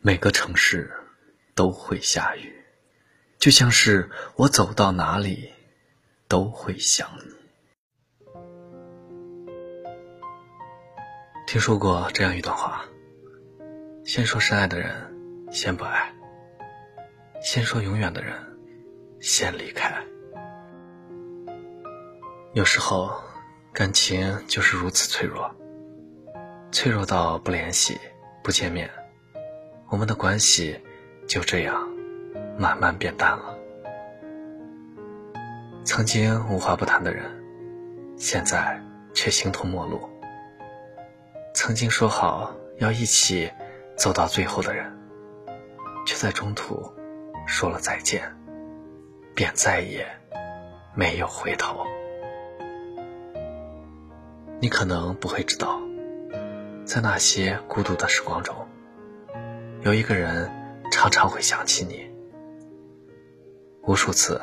每个城市都会下雨，就像是我走到哪里都会想你。听说过这样一段话：先说深爱的人，先不爱；先说永远的人，先离开。有时候，感情就是如此脆弱，脆弱到不联系、不见面。我们的关系就这样慢慢变淡了。曾经无话不谈的人，现在却形同陌路。曾经说好要一起走到最后的人，却在中途说了再见，便再也没有回头。你可能不会知道，在那些孤独的时光中。有一个人常常会想起你，无数次，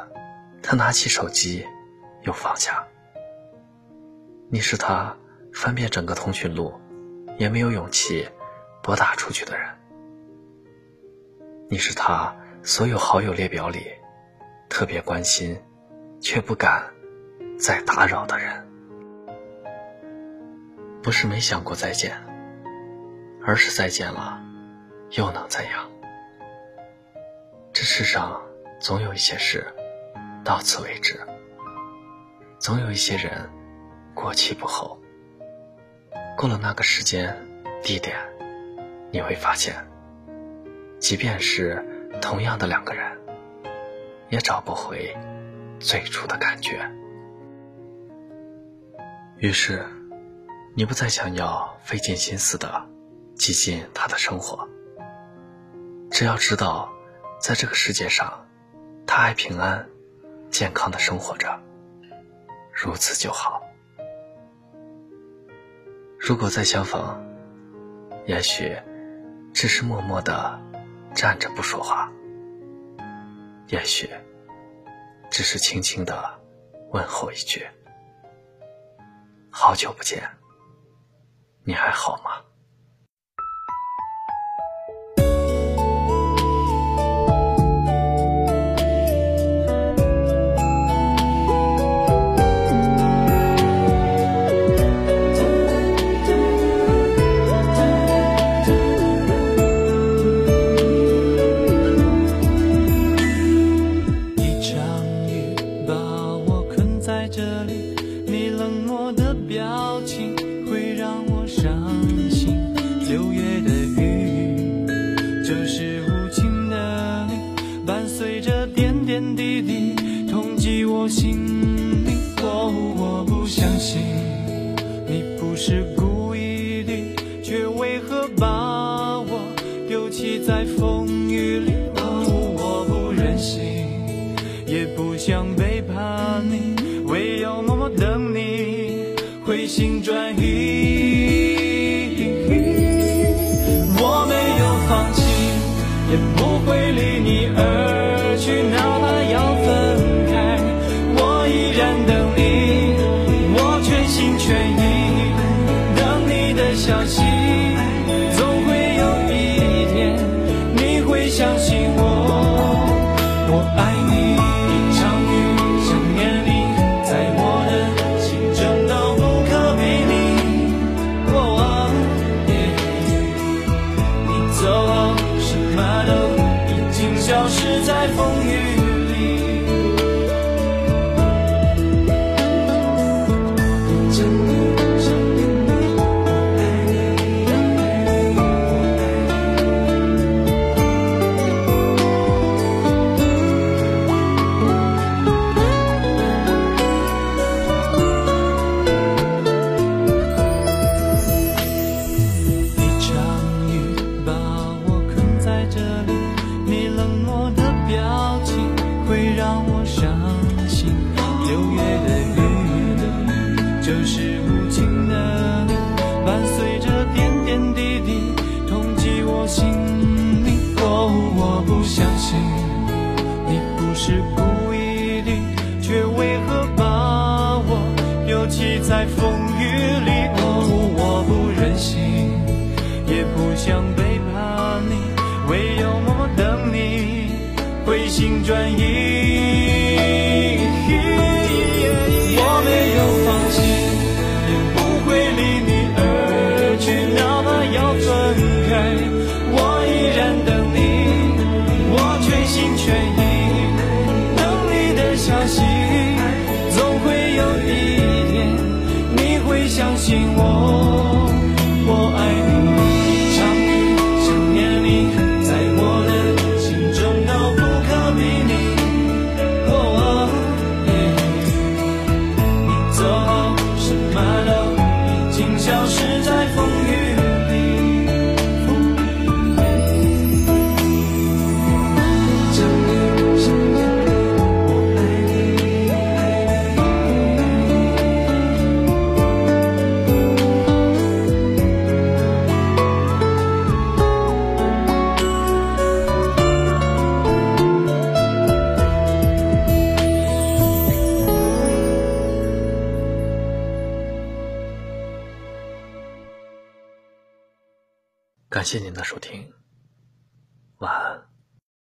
他拿起手机又放下。你是他翻遍整个通讯录，也没有勇气拨打出去的人。你是他所有好友列表里特别关心，却不敢再打扰的人。不是没想过再见，而是再见了。又能怎样？这世上总有一些事到此为止，总有一些人过期不候。过了那个时间、地点，你会发现，即便是同样的两个人，也找不回最初的感觉。于是，你不再想要费尽心思的挤进他的生活。只要知道，在这个世界上，他还平安、健康的生活着，如此就好。如果再相逢，也许只是默默的站着不说话，也许只是轻轻的问候一句：“好久不见，你还好吗？”不是故意的，却为何把我丢弃在风雨里？哦，我不忍心，也不想背叛你，唯有默默等你回心转意。我爱。伤心六月的雨就是无情的你伴随着点点滴滴痛击我心里。哦我不相信你不是故意的却为何把我丢弃在风我。感谢您的收听，晚安。